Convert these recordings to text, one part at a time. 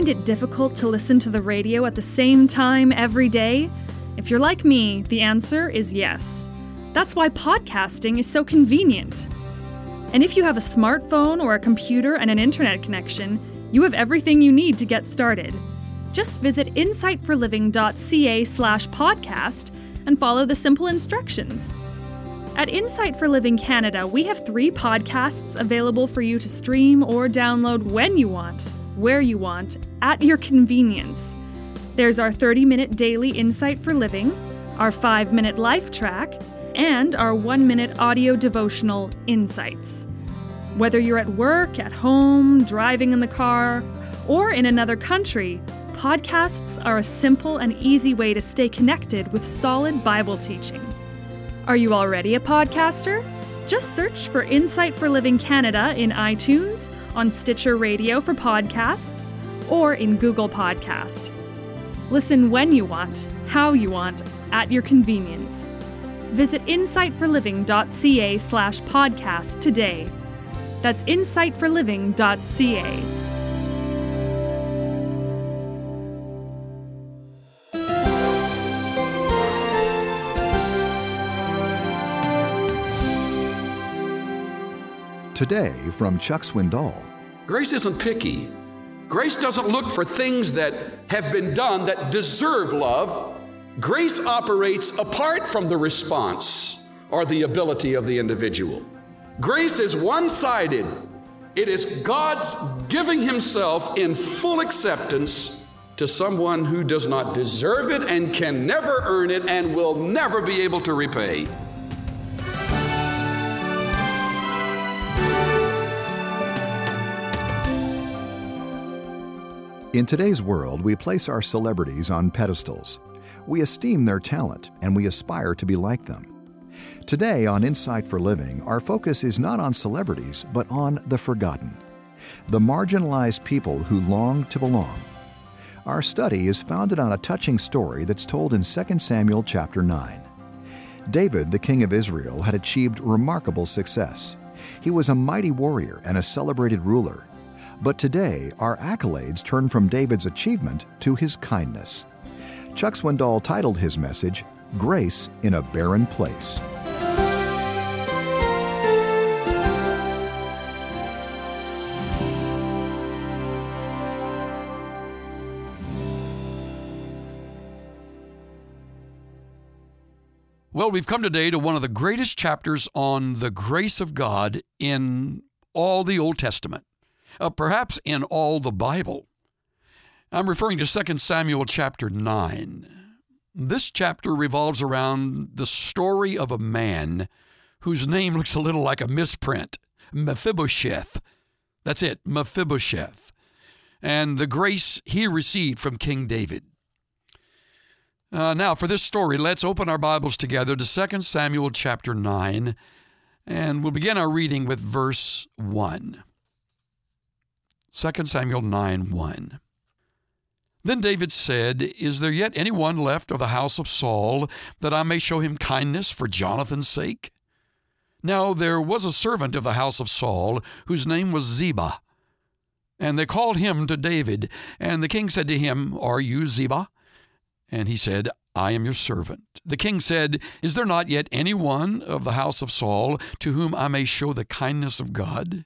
find it difficult to listen to the radio at the same time every day? If you're like me, the answer is yes. That's why podcasting is so convenient. And if you have a smartphone or a computer and an internet connection, you have everything you need to get started. Just visit insightforliving.ca/podcast and follow the simple instructions. At Insight for Living Canada, we have three podcasts available for you to stream or download when you want, where you want, at your convenience. There's our 30 minute daily Insight for Living, our 5 minute life track, and our 1 minute audio devotional Insights. Whether you're at work, at home, driving in the car, or in another country, podcasts are a simple and easy way to stay connected with solid Bible teaching. Are you already a podcaster? Just search for Insight for Living Canada in iTunes, on Stitcher Radio for podcasts, or in Google Podcast. Listen when you want, how you want, at your convenience. Visit insightforliving.ca slash podcast today. That's insightforliving.ca. Today from Chuck Swindoll. Grace isn't picky. Grace doesn't look for things that have been done that deserve love. Grace operates apart from the response or the ability of the individual. Grace is one sided, it is God's giving Himself in full acceptance to someone who does not deserve it and can never earn it and will never be able to repay. In today's world, we place our celebrities on pedestals. We esteem their talent and we aspire to be like them. Today on Insight for Living, our focus is not on celebrities, but on the forgotten, the marginalized people who long to belong. Our study is founded on a touching story that's told in 2 Samuel chapter 9. David, the king of Israel, had achieved remarkable success. He was a mighty warrior and a celebrated ruler. But today, our accolades turn from David's achievement to his kindness. Chuck Swindoll titled his message, Grace in a Barren Place. Well, we've come today to one of the greatest chapters on the grace of God in all the Old Testament, uh, perhaps in all the Bible. I'm referring to 2 Samuel chapter 9. This chapter revolves around the story of a man whose name looks a little like a misprint Mephibosheth. That's it, Mephibosheth. And the grace he received from King David. Uh, now, for this story, let's open our Bibles together to 2 Samuel chapter 9, and we'll begin our reading with verse 1. 2 Samuel 9 1. Then David said, Is there yet any one left of the house of Saul, that I may show him kindness for Jonathan's sake? Now there was a servant of the house of Saul, whose name was Ziba. And they called him to David, and the king said to him, Are you Ziba? And he said, I am your servant. The king said, Is there not yet any one of the house of Saul to whom I may show the kindness of God?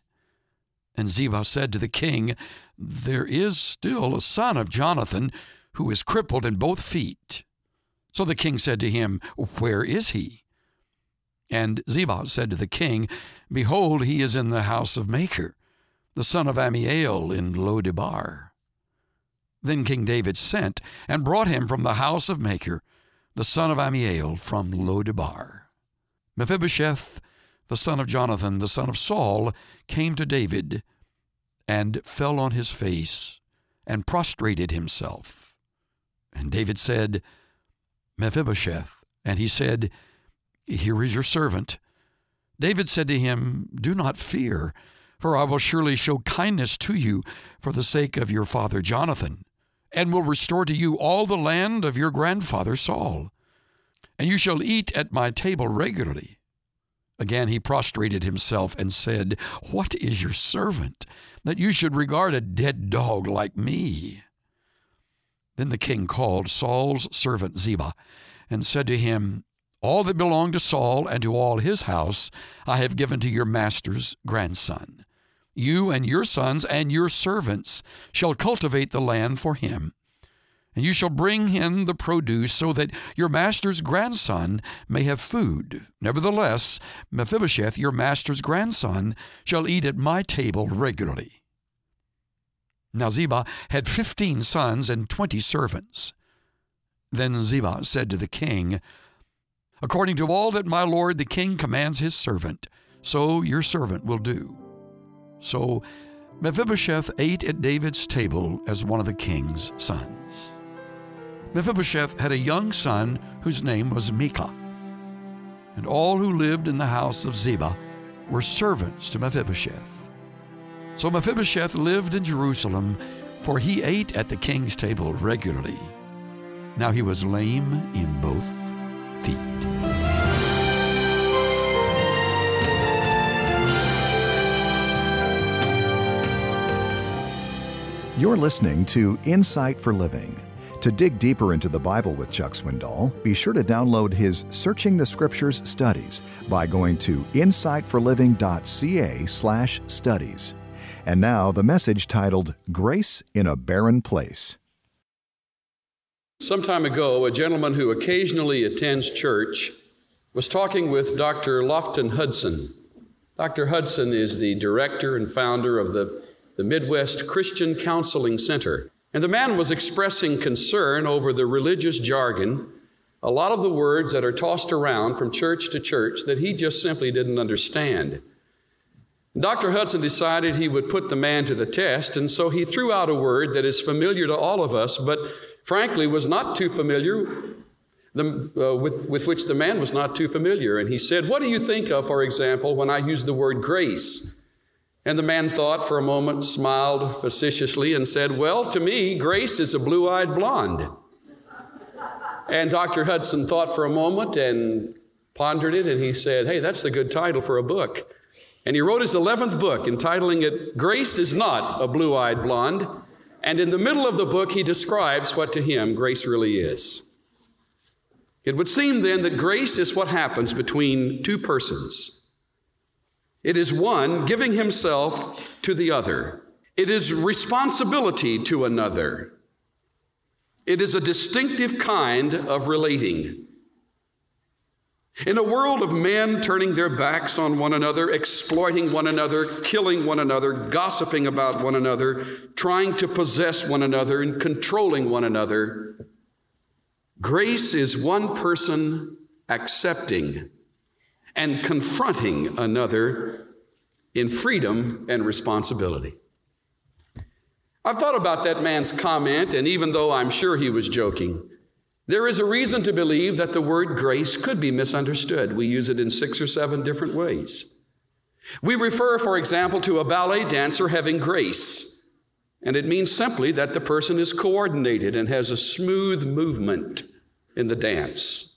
And Ziba said to the king, There is still a son of Jonathan who is crippled in both feet. So the king said to him, Where is he? And Ziba said to the king, Behold, he is in the house of Machir, the son of Ammiel in Lodebar. Then King David sent and brought him from the house of Machir, the son of Ammiel from Lodebar. Mephibosheth, the son of Jonathan, the son of Saul, came to David and fell on his face and prostrated himself. And David said, Mephibosheth. And he said, Here is your servant. David said to him, Do not fear, for I will surely show kindness to you for the sake of your father Jonathan and will restore to you all the land of your grandfather Saul. And you shall eat at my table regularly. Again he prostrated himself and said, What is your servant, that you should regard a dead dog like me? Then the king called Saul's servant Ziba, and said to him, All that belonged to Saul and to all his house I have given to your master's grandson. You and your sons and your servants shall cultivate the land for him and you shall bring in the produce so that your master's grandson may have food. Nevertheless, Mephibosheth, your master's grandson, shall eat at my table regularly. Now Ziba had fifteen sons and twenty servants. Then Ziba said to the king, According to all that my lord the king commands his servant, so your servant will do. So Mephibosheth ate at David's table as one of the king's sons. Mephibosheth had a young son whose name was Micah. And all who lived in the house of Ziba were servants to Mephibosheth. So Mephibosheth lived in Jerusalem, for he ate at the king's table regularly. Now he was lame in both feet. You're listening to Insight for Living. To dig deeper into the Bible with Chuck Swindoll, be sure to download his Searching the Scriptures studies by going to insightforliving.ca/studies. And now the message titled Grace in a Barren Place. Some time ago, a gentleman who occasionally attends church was talking with Dr. Lofton Hudson. Dr. Hudson is the director and founder of the, the Midwest Christian Counseling Center. And the man was expressing concern over the religious jargon, a lot of the words that are tossed around from church to church that he just simply didn't understand. Dr. Hudson decided he would put the man to the test, and so he threw out a word that is familiar to all of us, but frankly was not too familiar, the, uh, with, with which the man was not too familiar. And he said, What do you think of, for example, when I use the word grace? And the man thought for a moment, smiled facetiously, and said, Well, to me, Grace is a blue eyed blonde. And Dr. Hudson thought for a moment and pondered it, and he said, Hey, that's a good title for a book. And he wrote his 11th book, entitling it, Grace is Not a Blue Eyed Blonde. And in the middle of the book, he describes what to him grace really is. It would seem then that grace is what happens between two persons it is one giving himself to the other. It is responsibility to another. It is a distinctive kind of relating. In a world of men turning their backs on one another, exploiting one another, killing one another, gossiping about one another, trying to possess one another, and controlling one another, grace is one person accepting and confronting another in freedom and responsibility. I've thought about that man's comment, and even though I'm sure he was joking, there is a reason to believe that the word grace could be misunderstood. We use it in six or seven different ways. We refer, for example, to a ballet dancer having grace, and it means simply that the person is coordinated and has a smooth movement in the dance.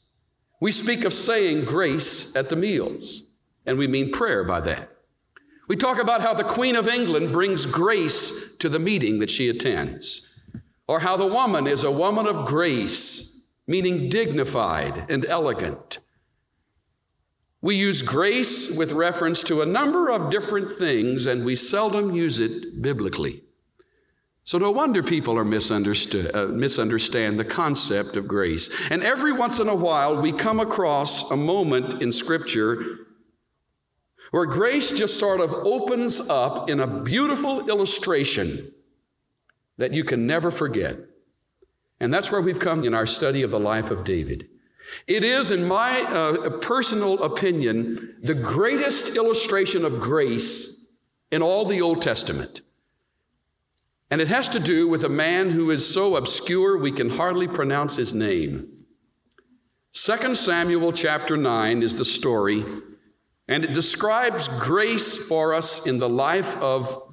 We speak of saying grace at the meals, and we mean prayer by that. We talk about how the Queen of England brings grace to the meeting that she attends, or how the woman is a woman of grace, meaning dignified and elegant. We use grace with reference to a number of different things, and we seldom use it biblically. So, no wonder people are misunderstood, uh, misunderstand the concept of grace. And every once in a while, we come across a moment in Scripture where grace just sort of opens up in a beautiful illustration that you can never forget. And that's where we've come in our study of the life of David. It is, in my uh, personal opinion, the greatest illustration of grace in all the Old Testament. And it has to do with a man who is so obscure we can hardly pronounce his name. 2 Samuel chapter 9 is the story, and it describes grace for us in the life of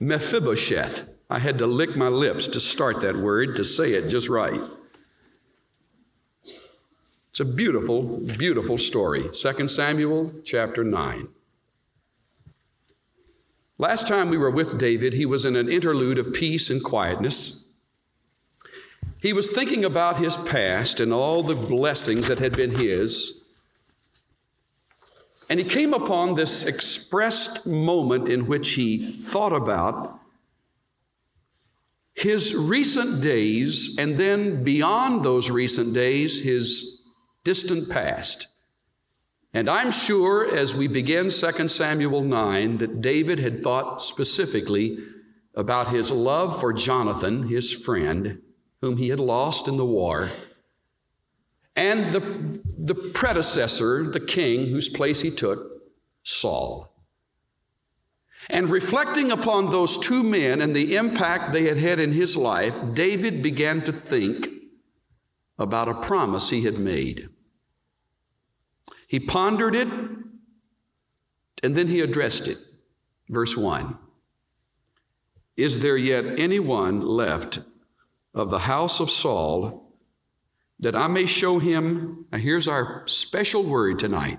Mephibosheth. I had to lick my lips to start that word, to say it just right. It's a beautiful, beautiful story. 2 Samuel chapter 9. Last time we were with David, he was in an interlude of peace and quietness. He was thinking about his past and all the blessings that had been his. And he came upon this expressed moment in which he thought about his recent days, and then beyond those recent days, his distant past. And I'm sure as we begin 2 Samuel 9 that David had thought specifically about his love for Jonathan, his friend, whom he had lost in the war, and the, the predecessor, the king whose place he took, Saul. And reflecting upon those two men and the impact they had had in his life, David began to think about a promise he had made. He pondered it and then he addressed it. Verse 1 Is there yet anyone left of the house of Saul that I may show him? Now, here's our special word tonight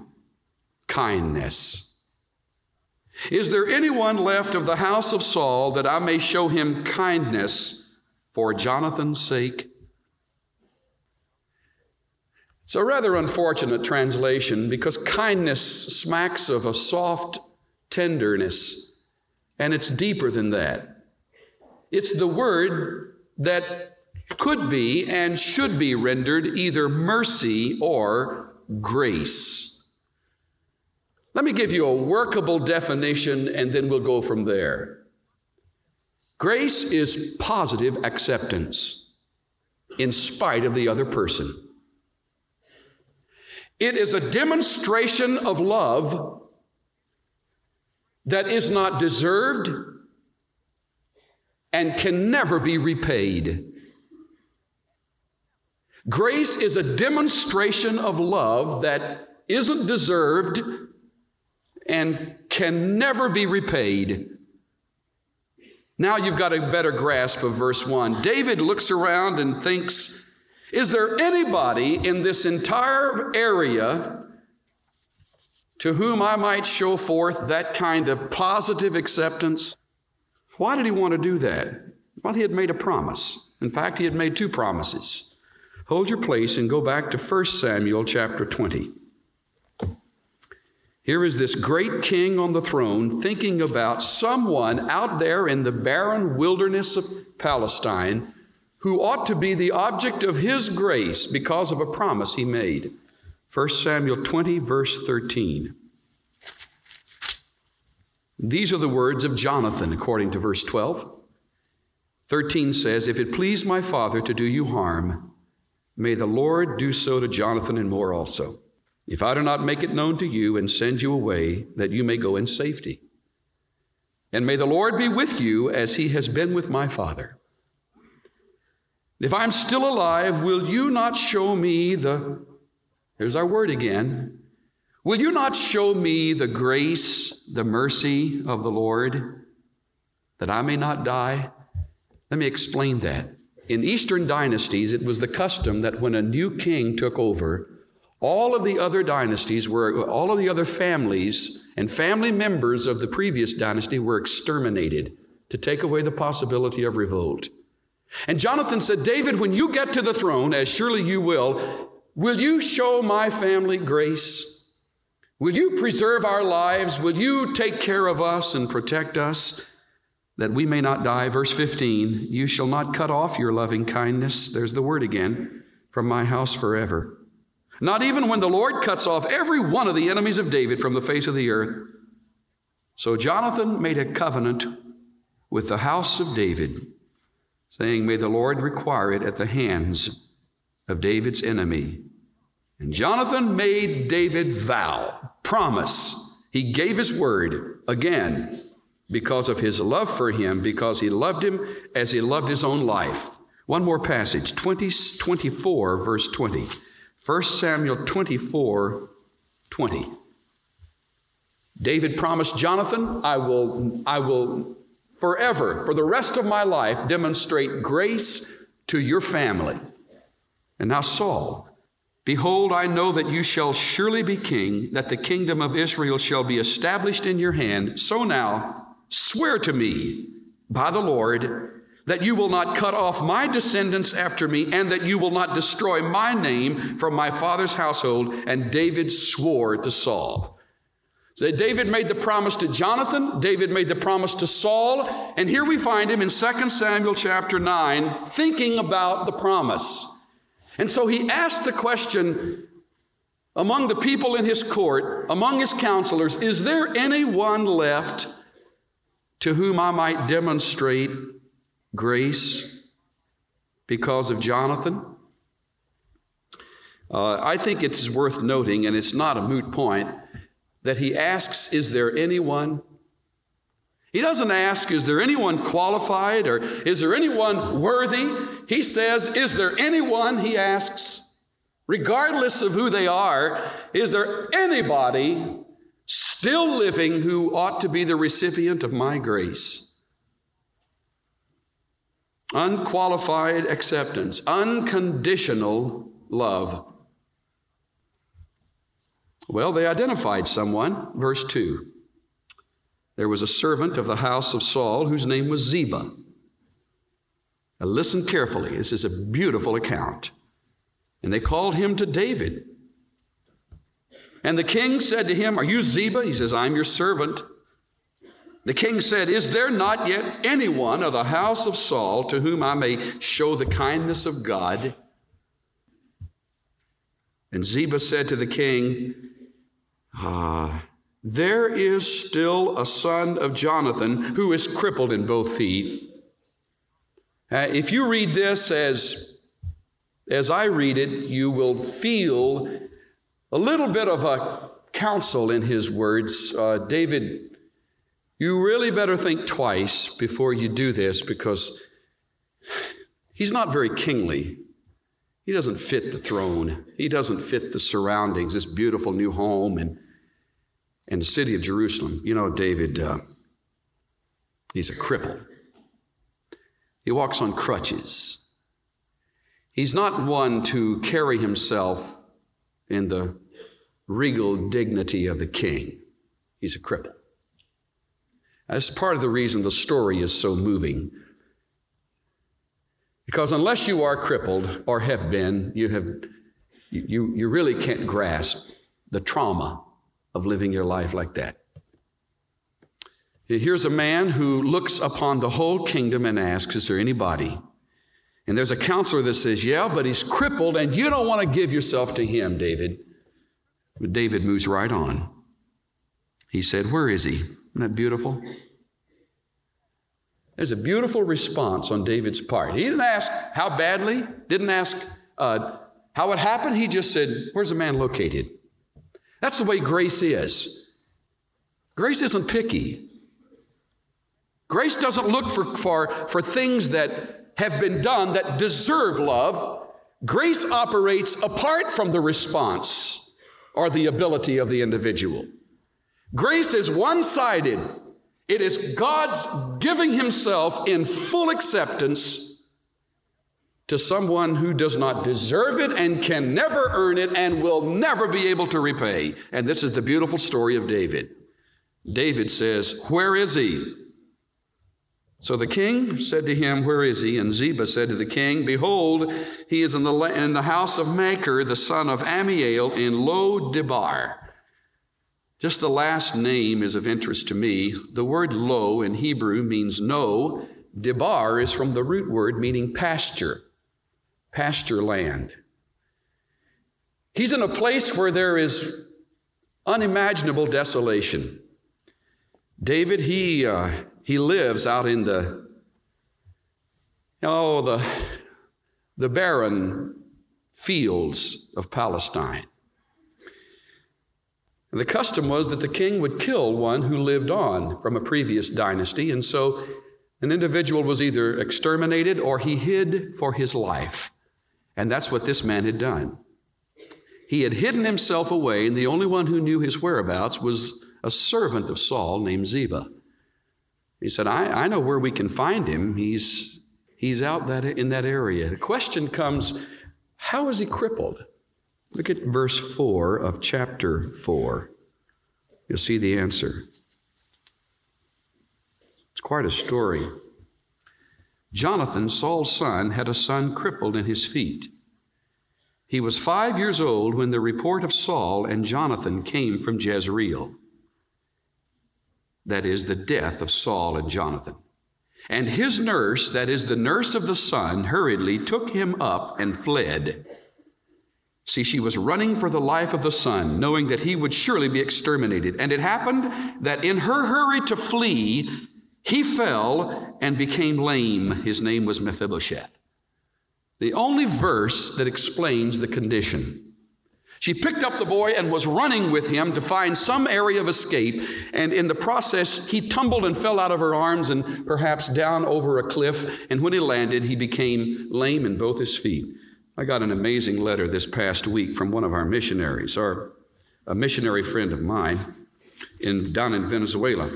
kindness. Is there anyone left of the house of Saul that I may show him kindness for Jonathan's sake? It's a rather unfortunate translation because kindness smacks of a soft tenderness, and it's deeper than that. It's the word that could be and should be rendered either mercy or grace. Let me give you a workable definition and then we'll go from there. Grace is positive acceptance in spite of the other person. It is a demonstration of love that is not deserved and can never be repaid. Grace is a demonstration of love that isn't deserved and can never be repaid. Now you've got a better grasp of verse 1. David looks around and thinks, is there anybody in this entire area to whom I might show forth that kind of positive acceptance? Why did he want to do that? Well, he had made a promise. In fact, he had made two promises. Hold your place and go back to 1 Samuel chapter 20. Here is this great king on the throne thinking about someone out there in the barren wilderness of Palestine who ought to be the object of his grace because of a promise he made. 1 Samuel 20, verse 13. These are the words of Jonathan, according to verse 12. 13 says, If it please my father to do you harm, may the Lord do so to Jonathan and more also. If I do not make it known to you and send you away, that you may go in safety. And may the Lord be with you as he has been with my father. If I'm still alive, will you not show me the, here's our word again, will you not show me the grace, the mercy of the Lord, that I may not die? Let me explain that. In Eastern dynasties, it was the custom that when a new king took over, all of the other dynasties were, all of the other families and family members of the previous dynasty were exterminated to take away the possibility of revolt. And Jonathan said, David, when you get to the throne, as surely you will, will you show my family grace? Will you preserve our lives? Will you take care of us and protect us that we may not die? Verse 15, you shall not cut off your loving kindness, there's the word again, from my house forever. Not even when the Lord cuts off every one of the enemies of David from the face of the earth. So Jonathan made a covenant with the house of David saying, May the Lord require it at the hands of David's enemy. And Jonathan made David vow, promise. He gave his word again because of his love for him, because he loved him as he loved his own life. One more passage, 20, 24, verse 20. 1 Samuel 24, 20. David promised Jonathan, I will, I will forever, for the rest of my life, demonstrate grace to your family. And now, Saul, Behold, I know that you shall surely be king, that the kingdom of Israel shall be established in your hand. So now, swear to me by the Lord that you will not cut off my descendants after me, and that you will not destroy my name from my father's household. And David swore to Saul. So David made the promise to Jonathan, David made the promise to Saul, and here we find him in 2 Samuel chapter 9 thinking about the promise. And so he asked the question among the people in his court, among his counselors, is there anyone left to whom I might demonstrate grace because of Jonathan? Uh, I think it's worth noting, and it's not a moot point, that he asks, Is there anyone? He doesn't ask, Is there anyone qualified or is there anyone worthy? He says, Is there anyone, he asks, regardless of who they are, is there anybody still living who ought to be the recipient of my grace? Unqualified acceptance, unconditional love. Well, they identified someone. Verse 2. There was a servant of the house of Saul whose name was Ziba. Now, listen carefully. This is a beautiful account. And they called him to David. And the king said to him, Are you Ziba? He says, I'm your servant. The king said, Is there not yet anyone of the house of Saul to whom I may show the kindness of God? And Ziba said to the king, Ah, there is still a son of Jonathan who is crippled in both feet. Uh, if you read this as, as I read it, you will feel a little bit of a counsel in his words. Uh, David, you really better think twice before you do this because he's not very kingly. He doesn't fit the throne. He doesn't fit the surroundings, this beautiful new home and in the city of Jerusalem. You know, David, uh, he's a cripple. He walks on crutches. He's not one to carry himself in the regal dignity of the king. He's a cripple. That's part of the reason the story is so moving. Because unless you are crippled or have been, you, have, you, you really can't grasp the trauma of living your life like that. Here's a man who looks upon the whole kingdom and asks, Is there anybody? And there's a counselor that says, Yeah, but he's crippled and you don't want to give yourself to him, David. But David moves right on. He said, Where is he? Isn't that beautiful? There's a beautiful response on David's part. He didn't ask how badly, didn't ask uh, how it happened. He just said, Where's the man located? That's the way grace is. Grace isn't picky. Grace doesn't look for, for, for things that have been done that deserve love. Grace operates apart from the response or the ability of the individual. Grace is one sided, it is God's giving Himself in full acceptance to someone who does not deserve it and can never earn it and will never be able to repay. And this is the beautiful story of David. David says, Where is he? So the king said to him, Where is he? And Ziba said to the king, Behold, he is in the, in the house of Machir, the son of Ammiel, in Lo Debar. Just the last name is of interest to me. The word lo in Hebrew means no. Debar is from the root word meaning pasture pasture land. He's in a place where there is unimaginable desolation. David, he, uh, he lives out in the, oh, the, the barren fields of Palestine. And the custom was that the king would kill one who lived on from a previous dynasty, and so an individual was either exterminated or he hid for his life. And that's what this man had done. He had hidden himself away, and the only one who knew his whereabouts was a servant of Saul named Ziba. He said, I, I know where we can find him. He's, he's out that, in that area. The question comes how is he crippled? Look at verse 4 of chapter 4. You'll see the answer. It's quite a story. Jonathan, Saul's son, had a son crippled in his feet. He was five years old when the report of Saul and Jonathan came from Jezreel. That is, the death of Saul and Jonathan. And his nurse, that is, the nurse of the son, hurriedly took him up and fled. See, she was running for the life of the son, knowing that he would surely be exterminated. And it happened that in her hurry to flee, he fell and became lame. His name was Mephibosheth. The only verse that explains the condition. She picked up the boy and was running with him to find some area of escape. And in the process, he tumbled and fell out of her arms and perhaps down over a cliff. And when he landed, he became lame in both his feet. I got an amazing letter this past week from one of our missionaries, or a missionary friend of mine in, down in Venezuela.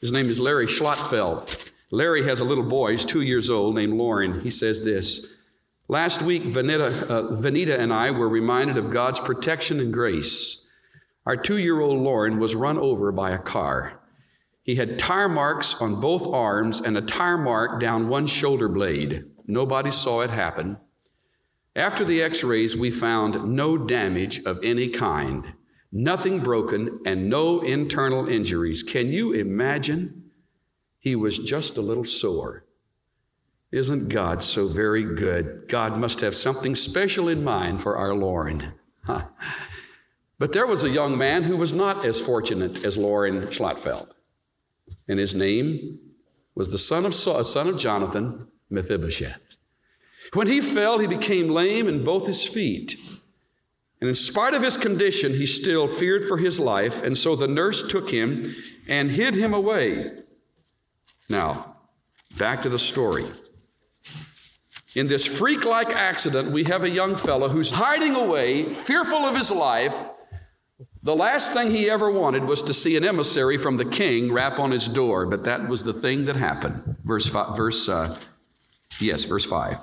His name is Larry Schlotfeld. Larry has a little boy, he's two years old, named Lauren. He says this Last week, Vanita, uh, Vanita and I were reminded of God's protection and grace. Our two year old Lauren was run over by a car. He had tire marks on both arms and a tire mark down one shoulder blade. Nobody saw it happen. After the x rays, we found no damage of any kind, nothing broken, and no internal injuries. Can you imagine? He was just a little sore. Isn't God so very good? God must have something special in mind for our Lauren. But there was a young man who was not as fortunate as Lauren Schlotfeld, and his name was the son of son of Jonathan, Mephibosheth. When he fell, he became lame in both his feet. And in spite of his condition, he still feared for his life, and so the nurse took him and hid him away. Now, back to the story. In this freak like accident, we have a young fellow who's hiding away, fearful of his life. The last thing he ever wanted was to see an emissary from the king rap on his door, but that was the thing that happened. Verse five, verse uh, yes, verse five.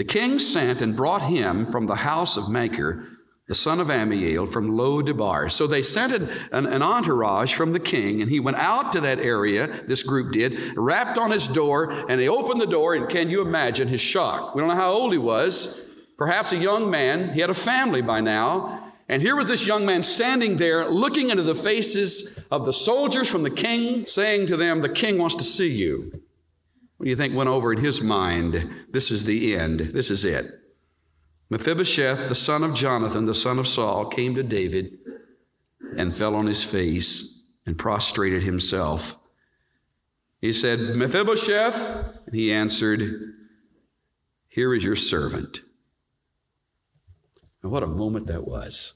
The king sent and brought him from the house of Machir, the son of Ammiel, from Lo Debar. So they sent an, an, entourage from the king, and he went out to that area, this group did, rapped on his door, and they opened the door, and can you imagine his shock? We don't know how old he was. Perhaps a young man. He had a family by now. And here was this young man standing there looking into the faces of the soldiers from the king, saying to them, The king wants to see you. What do you think went over in his mind? This is the end. This is it. Mephibosheth, the son of Jonathan, the son of Saul, came to David and fell on his face and prostrated himself. He said, Mephibosheth, and he answered, Here is your servant. And what a moment that was.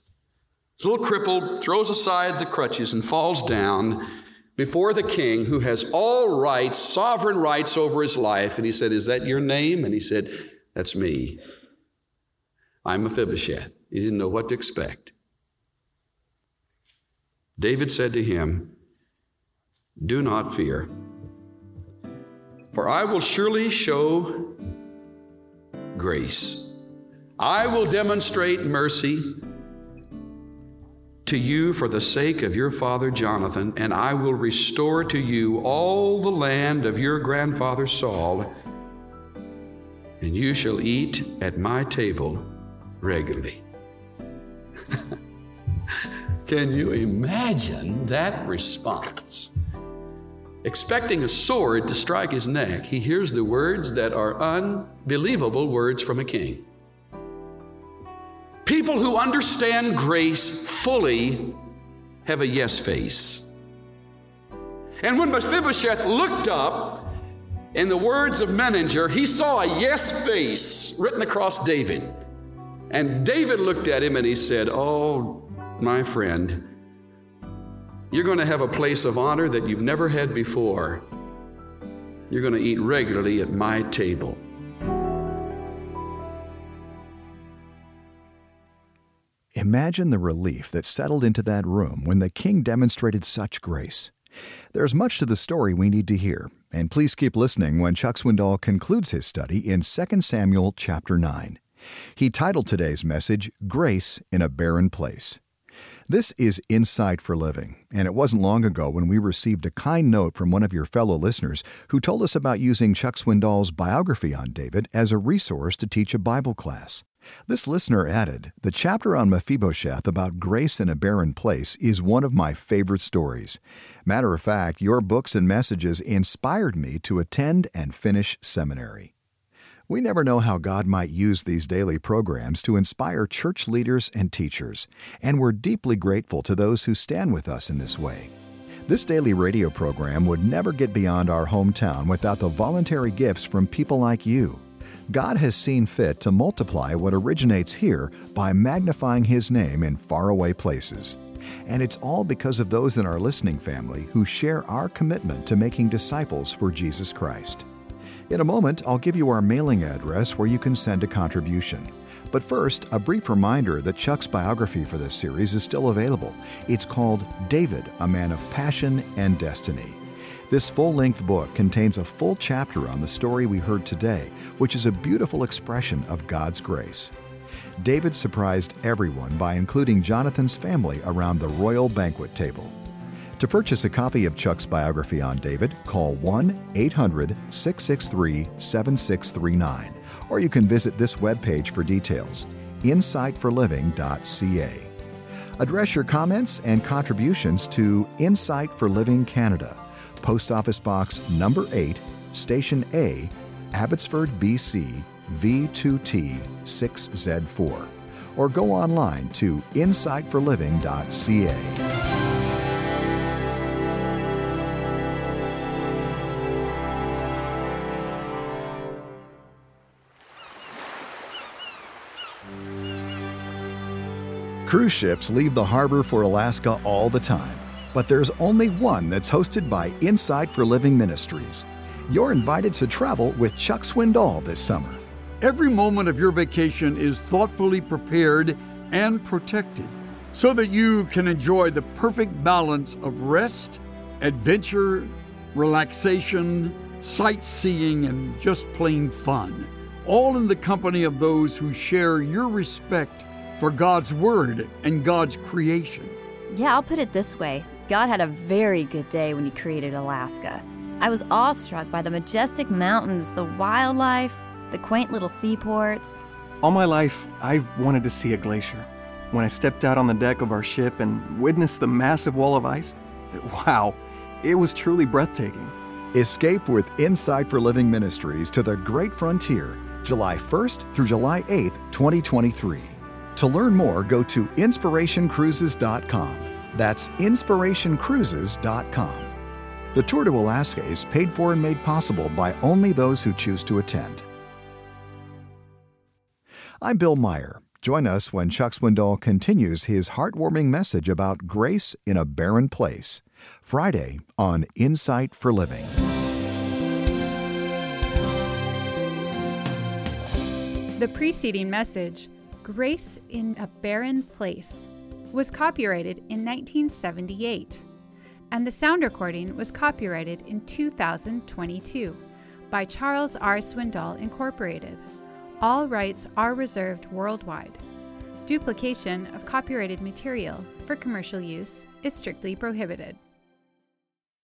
A little crippled, throws aside the crutches, and falls down before the king who has all rights, sovereign rights over his life. And he said, Is that your name? And he said, That's me. I'm Mephibosheth. He didn't know what to expect. David said to him, Do not fear, for I will surely show grace. I will demonstrate mercy to you for the sake of your father Jonathan, and I will restore to you all the land of your grandfather Saul, and you shall eat at my table regularly. Can you imagine that response? Expecting a sword to strike his neck, he hears the words that are unbelievable words from a king. People who understand grace fully have a yes face. And when Mephibosheth looked up, in the words of Menninger, he saw a yes face written across David. And David looked at him and he said, Oh, my friend, you're going to have a place of honor that you've never had before. You're going to eat regularly at my table. Imagine the relief that settled into that room when the king demonstrated such grace. There's much to the story we need to hear, and please keep listening when Chuck Swindoll concludes his study in 2 Samuel chapter 9. He titled today's message, Grace in a Barren Place. This is Insight for Living, and it wasn't long ago when we received a kind note from one of your fellow listeners who told us about using Chuck Swindoll's biography on David as a resource to teach a Bible class. This listener added, The chapter on Mephibosheth about grace in a barren place is one of my favorite stories. Matter of fact, your books and messages inspired me to attend and finish seminary. We never know how God might use these daily programs to inspire church leaders and teachers, and we're deeply grateful to those who stand with us in this way. This daily radio program would never get beyond our hometown without the voluntary gifts from people like you. God has seen fit to multiply what originates here by magnifying His name in faraway places. And it's all because of those in our listening family who share our commitment to making disciples for Jesus Christ. In a moment, I'll give you our mailing address where you can send a contribution. But first, a brief reminder that Chuck's biography for this series is still available. It's called David, a Man of Passion and Destiny. This full length book contains a full chapter on the story we heard today, which is a beautiful expression of God's grace. David surprised everyone by including Jonathan's family around the royal banquet table. To purchase a copy of Chuck's biography on David, call 1 800 663 7639, or you can visit this webpage for details insightforliving.ca. Address your comments and contributions to Insight for Living Canada, Post Office Box Number 8, Station A, Abbotsford, BC V2T 6Z4, or go online to insightforliving.ca. Cruise ships leave the harbor for Alaska all the time, but there's only one that's hosted by Insight for Living Ministries. You're invited to travel with Chuck Swindoll this summer. Every moment of your vacation is thoughtfully prepared and protected so that you can enjoy the perfect balance of rest, adventure, relaxation, sightseeing, and just plain fun, all in the company of those who share your respect for God's Word and God's creation. Yeah, I'll put it this way God had a very good day when He created Alaska. I was awestruck by the majestic mountains, the wildlife, the quaint little seaports. All my life, I've wanted to see a glacier. When I stepped out on the deck of our ship and witnessed the massive wall of ice, wow, it was truly breathtaking. Escape with Insight for Living Ministries to the Great Frontier, July 1st through July 8th, 2023. To learn more, go to inspirationcruises.com. That's inspirationcruises.com. The tour to Alaska is paid for and made possible by only those who choose to attend. I'm Bill Meyer. Join us when Chuck Swindoll continues his heartwarming message about grace in a barren place. Friday on Insight for Living. The preceding message Grace in a Barren Place was copyrighted in 1978, and the sound recording was copyrighted in 2022 by Charles R. Swindoll Incorporated. All rights are reserved worldwide. Duplication of copyrighted material for commercial use is strictly prohibited.